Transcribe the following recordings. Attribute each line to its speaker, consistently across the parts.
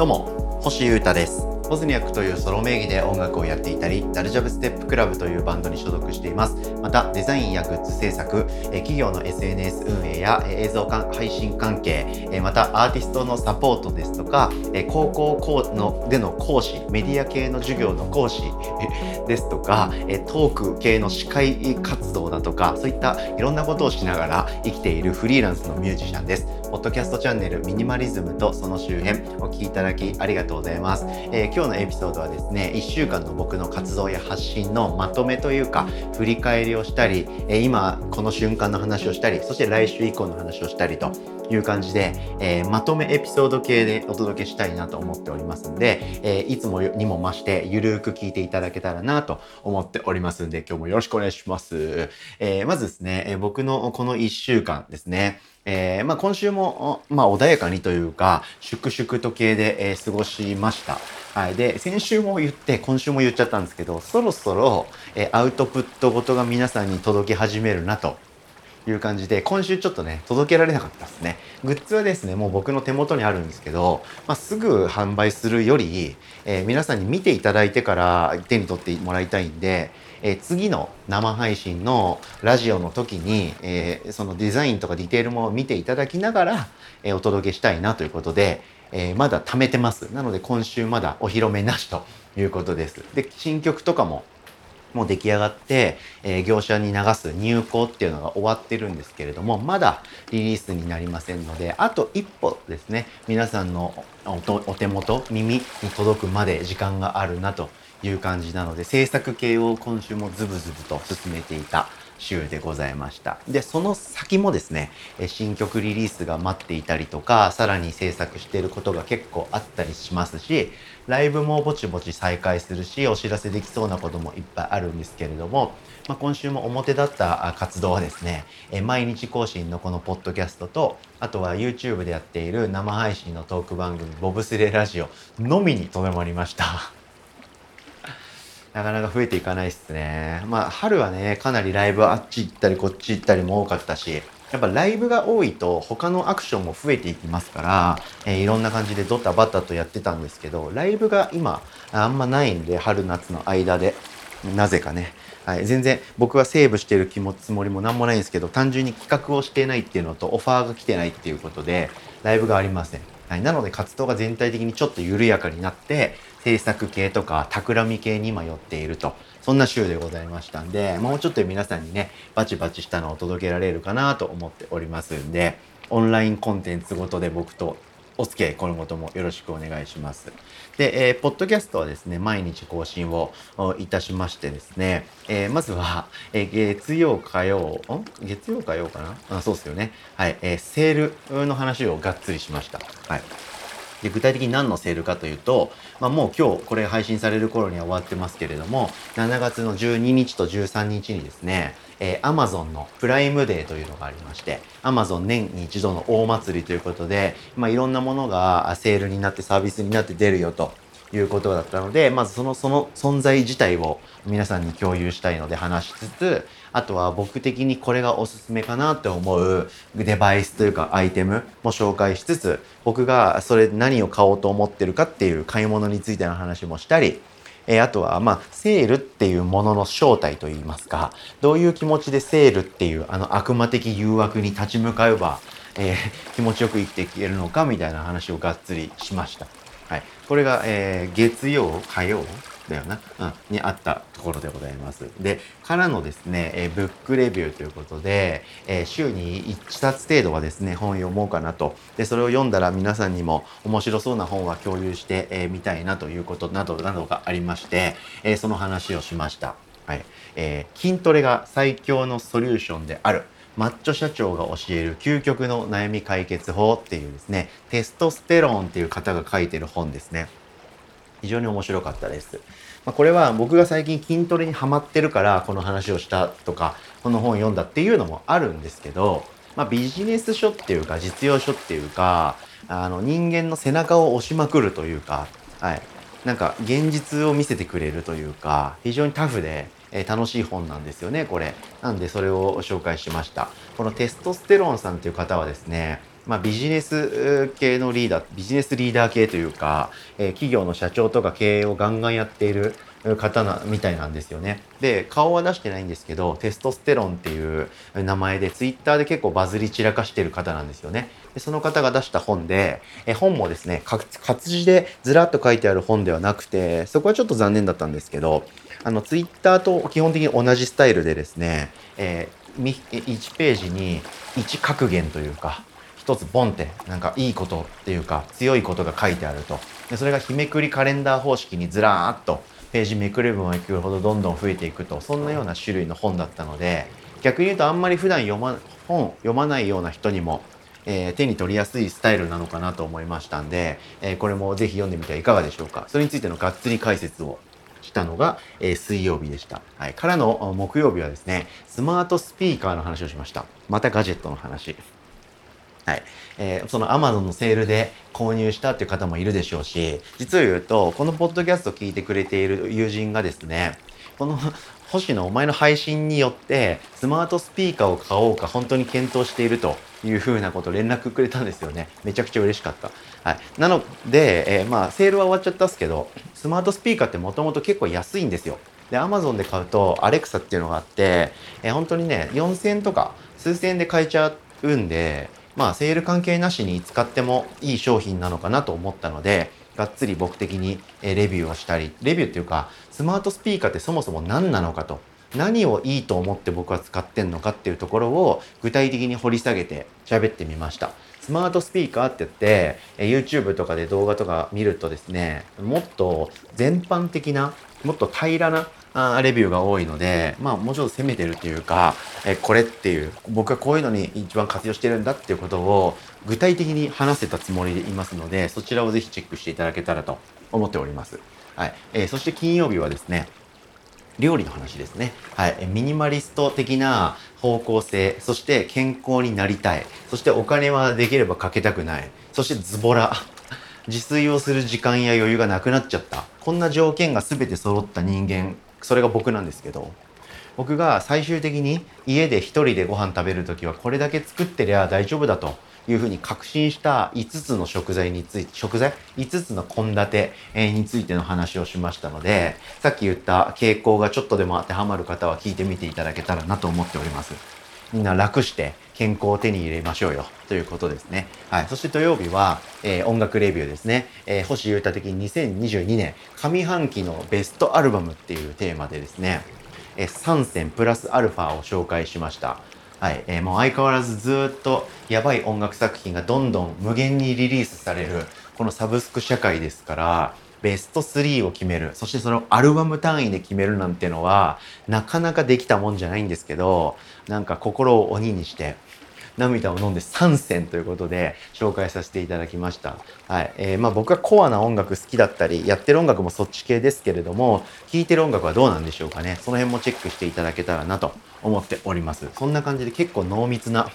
Speaker 1: どうも星優太です。ポズニャックというソロ名義で音楽をやっていたり、ダルジャブステップクラブというバンドに所属しています。また、デザインやグッズ制作、企業の SNS 運営や映像配信関係、またアーティストのサポートですとか、高校のでの講師、メディア系の授業の講師 ですとか、トーク系の司会活動だとか、そういったいろんなことをしながら生きているフリーランスのミュージシャンです。ポッドキャストチャンネルミニマリズムとその周辺お聞きいただきありがとうございます。えー今日のエピソードはですね1週間の僕の活動や発信のまとめというか振り返りをしたり、今この瞬間の話をしたりそして来週以降の話をしたりという感じで、えー、まとめエピソード系でお届けしたいなと思っておりますんで、えー、いつもにも増してゆるーく聞いていただけたらなと思っておりますんで今日もよろしくお願いします。えー、まずですね、え僕のこの1週間ですねえー、まあ、今週も、まあ、穏やかにというか、粛々と系で、えー、過ごしました。はい。で、先週も言って、今週も言っちゃったんですけど、そろそろ、え、アウトプットごとが皆さんに届き始めるなという感じで、今週ちょっとね、届けられなかったですね。グッズはですね、もう僕の手元にあるんですけど、まあ、すぐ販売するより、え皆さんに見ていただいてから手に取ってもらいたいんで、えー、次の生配信のラジオの時に、えー、そのデザインとかディテールも見ていただきながら、え、お届けしたいなということで、えまだ貯めてます。なので今週まだお披露目なしということです。で、新曲とかももう出来上がって、えー、業者に流す入稿っていうのが終わってるんですけれども、まだリリースになりませんので、あと一歩ですね、皆さんのお手元、耳に届くまで時間があるなという感じなので制作系を今週もズブズブと進めていた週でございました。で、その先もですね、新曲リリースが待っていたりとか、さらに制作していることが結構あったりしますし、ライブもぼちぼち再開するし、お知らせできそうなこともいっぱいあるんですけれども、まあ、今週も表立った活動はですね、毎日更新のこのポッドキャストと、あとは YouTube でやっている生配信のトーク番組、ボブスレラジオのみにとどまりました。なかなか増えていかないっすね。まあ、春はね、かなりライブあっち行ったりこっち行ったりも多かったし、やっぱライブが多いと他のアクションも増えていきますから、えー、いろんな感じでドタバタとやってたんですけど、ライブが今あんまないんで、春夏の間で、なぜかね。はい、全然僕はセーブしてる気もつもりも何もないんですけど、単純に企画をしてないっていうのとオファーが来てないっていうことで、ライブがありません。はい、なので活動が全体的にちょっと緩やかになって、制作系とか企み系に今寄っていると。そんな週でございましたんで、もうちょっと皆さんにね、バチバチしたのを届けられるかなと思っておりますんで、オンラインコンテンツごとで僕とお付き合い今後ともよろしくお願いします。で、えー、ポッドキャストはですね、毎日更新をいたしましてですね、えー、まずは、えー、月曜火曜、ん？月曜火曜かな？あそうっすよね。はい、えー、セールの話をがっつりしました。はい。で具体的に何のセールかというと、まあ、もう今日これ配信される頃には終わってますけれども7月の12日と13日にですね、えー、Amazon のプライムデーというのがありまして Amazon 年に一度の大祭りということで、まあ、いろんなものがセールになってサービスになって出るよということだったので、まずその、その存在自体を皆さんに共有したいので話しつつ、あとは僕的にこれがおすすめかなって思うデバイスというかアイテムも紹介しつつ、僕がそれ何を買おうと思ってるかっていう買い物についての話もしたり、え、あとは、まあ、セールっていうものの正体といいますか、どういう気持ちでセールっていうあの悪魔的誘惑に立ち向かえば、えー、気持ちよく生きていけるのかみたいな話をがっつりしました。これが、えー、月曜、火曜だよな、うん、にあったところでございます。で、からのですね、えー、ブックレビューということで、えー、週に1冊程度はですね、本読もうかなと。で、それを読んだら皆さんにも面白そうな本は共有してみ、えー、たいなということなどなどがありまして、えその話をしました。はい。えー筋トレが最強のソリューションである。マッチョ社長が教える究極の悩み解決法っていうですね、テストステロンっていう方が書いてる本ですね。非常に面白かったです。まあ、これは僕が最近筋トレにハマってるからこの話をしたとか、この本読んだっていうのもあるんですけど、まあ、ビジネス書っていうか実用書っていうか、あの人間の背中を押しまくるというか、はい。なんか現実を見せてくれるというか、非常にタフで、え、楽しい本なんですよね、これ。なんでそれを紹介しました。このテストステロンさんという方はですね、まあ、ビジネス系のリーダービジネスリーダー系というか、え、企業の社長とか経営をガンガンやっている方なみたいなんですよね。で顔は出してないんですけどテストステロンっていう名前でツイッターで結構バズり散らかしてる方なんですよね。でその方が出した本でえ本もですね活字でずらっと書いてある本ではなくてそこはちょっと残念だったんですけどあのツイッターと基本的に同じスタイルでですね、えー、1ページに1格言というか一つボンってなんかいいことっていうか強いことが書いてあるとでそれが日めくりカレンダー方式にずらーっとページめくればめくるほどどんどん増えていくとそんなような種類の本だったので逆に言うとあんまり普段読ま本読まないような人にも、えー、手に取りやすいスタイルなのかなと思いましたんで、えー、これもぜひ読んでみてはいかがでしょうか。それについてのがっつり解説をしたのが、えー、水曜日でした、はい、からの木曜日はですねスマートスピーカーの話をしました。またガジェットの話。はい。えー、その Amazon のセールで購入したっていう方もいるでしょうし、実を言うと、このポッドキャストを聞いてくれている友人がですね、この 星野お前の配信によってスマートスピーカーを買おうか本当に検討しているというふうなこと連絡くれたんですよね。めちゃくちゃ嬉しかった。はい。なので、えー、まあセールは終わっちゃったんですけど、スマートスピーカーってもともと結構安いんですよ。で、Amazon で買うと Alexa っていうのがあって、えー、本当にね、4000とか数千円で買えちゃうんで、まあセール関係なしに使ってもいい商品なのかなと思ったので、がっつり僕的にレビューをしたり、レビューっていうか、スマートスピーカーってそもそも何なのかと、何をいいと思って僕は使ってんのかっていうところを具体的に掘り下げて喋ってみました。スマートスピーカーって言って、YouTube とかで動画とか見るとですね、もっと全般的な、もっと平らなあレビューが多いので、まあもうちょっと攻めてるっていうか、えこれっていう、僕はこういうのに一番活用してるんだっていうことを具体的に話せたつもりでいますので、そちらをぜひチェックしていただけたらと思っております。はい。えー、そして金曜日はですね、料理の話ですね。はい。ミニマリスト的な方向性、そして健康になりたい、そしてお金はできればかけたくない、そしてズボラ。自炊をする時間や余裕がなくなっちゃった。こんな条件が全て揃った人間それが僕なんですけど僕が最終的に家で1人でご飯食べる時はこれだけ作ってりゃ大丈夫だというふうに確信した5つの食材について食材？5つの献立についての話をしましたのでさっき言った傾向がちょっとでも当てはまる方は聞いてみていただけたらなと思っております。みんな楽して健康を手に入れましょうよということですね。はい。そして土曜日は、えー、音楽レビューですね。えー、星優太的2022年上半期のベストアルバムっていうテーマでですね、えー、3選プラスアルファを紹介しました。はい。えー、もう相変わらずずっとやばい音楽作品がどんどん無限にリリースされる、このサブスク社会ですから、ベスト3を決める。そしてそのアルバム単位で決めるなんてのは、なかなかできたもんじゃないんですけど、なんか心を鬼にして、涙を飲んで3選ということで紹介させていただきました。はい。えー、まあ僕はコアな音楽好きだったり、やってる音楽もそっち系ですけれども、聴いてる音楽はどうなんでしょうかね。その辺もチェックしていただけたらなと思っております。そんな感じで結構濃密な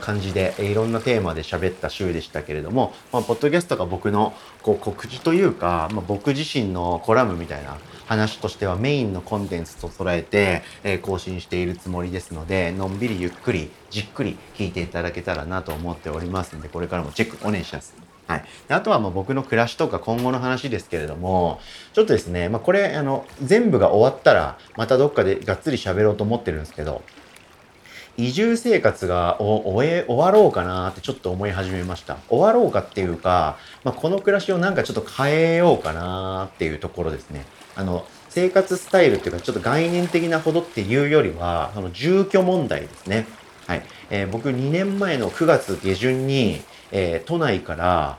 Speaker 1: 感じで、いろんなテーマで喋った週でしたけれども、まあ、ポッドキャストが僕のこう告知というか、まあ、僕自身のコラムみたいな話としてはメインのコンテンツと捉えて、え、更新しているつもりですので、のんびりゆっくり、じっくり聞いていただけたらなと思っておりますので、これからもチェックお願いします。はい。あとはまあ僕の暮らしとか今後の話ですけれども、ちょっとですね、まあこれ、あの、全部が終わったら、またどっかでがっつり喋ろうと思ってるんですけど、移住生活が終え、終わろうかなってちょっと思い始めました。終わろうかっていうか、まあ、この暮らしをなんかちょっと変えようかなっていうところですね。あの、生活スタイルっていうか、ちょっと概念的なほどっていうよりは、その住居問題ですね。はい。えー、僕2年前の9月下旬に、えー、都内から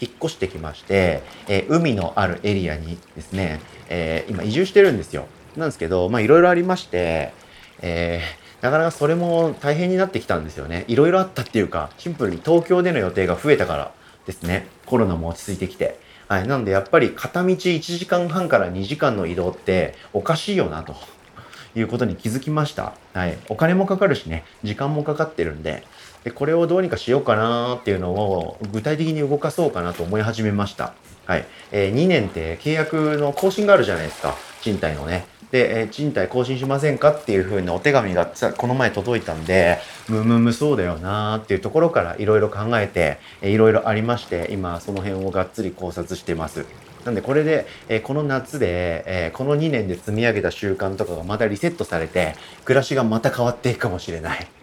Speaker 1: 引っ越してきまして、えー、海のあるエリアにですね、え今移住してるんですよ。なんですけど、まあいろいろありまして、えー、なかなかそれも大変になってきたんですよね。いろいろあったっていうか、シンプルに東京での予定が増えたからですね。コロナも落ち着いてきて。はい。なんでやっぱり片道1時間半から2時間の移動っておかしいよなということに気づきました。はい。お金もかかるしね、時間もかかってるんで、でこれをどうにかしようかなっていうのを具体的に動かそうかなと思い始めました。はい。えー、2年って契約の更新があるじゃないですか。賃貸のね。で、えー賃貸更新しませんかっていうふうなお手紙がさこの前届いたんで、むむむそうだよなーっていうところからいろいろ考えて、いろいろありまして、今その辺をがっつり考察してます。なんでこれで、えこの夏で、えこの2年で積み上げた習慣とかがまたリセットされて、暮らしがまた変わっていくかもしれない。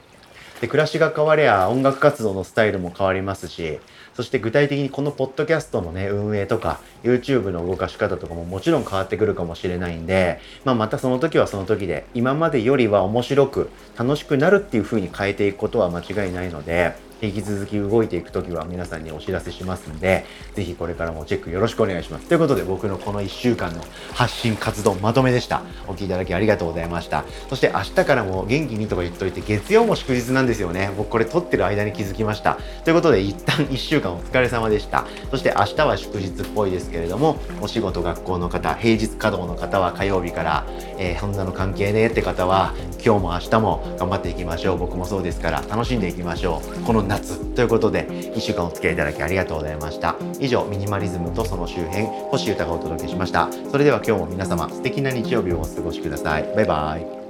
Speaker 1: で暮らしが変われば音楽活動のスタイルも変わりますしそして具体的にこのポッドキャストのね運営とか YouTube の動かし方とかももちろん変わってくるかもしれないんで、まあ、またその時はその時で今までよりは面白く楽しくなるっていう風に変えていくことは間違いないので引き続き動いていく時は皆さんにお知らせしますんでぜひこれからもチェックよろしくお願いします。ということで僕のこの1週間の発信活動まとめでした。お聞きいただきありがとうございました。そして明日からも元気にとか言っといて月曜も祝日なんですよね。僕これ撮ってる間に気づきました。ということで一旦1週間お疲れ様でした。そして明日は祝日っぽいですけれどもお仕事学校の方平日稼働の方は火曜日から、えーそんなの関係ねえって方は今日も明日も頑張っていきましょう。僕もそうですから楽しんでいきましょう。この夏ということで1週間お付き合いいただきありがとうございました。以上ミニマリズムとその周辺星歌がお届けしました。それでは今日も皆様素敵な日曜日をお過ごしください。バイバイ。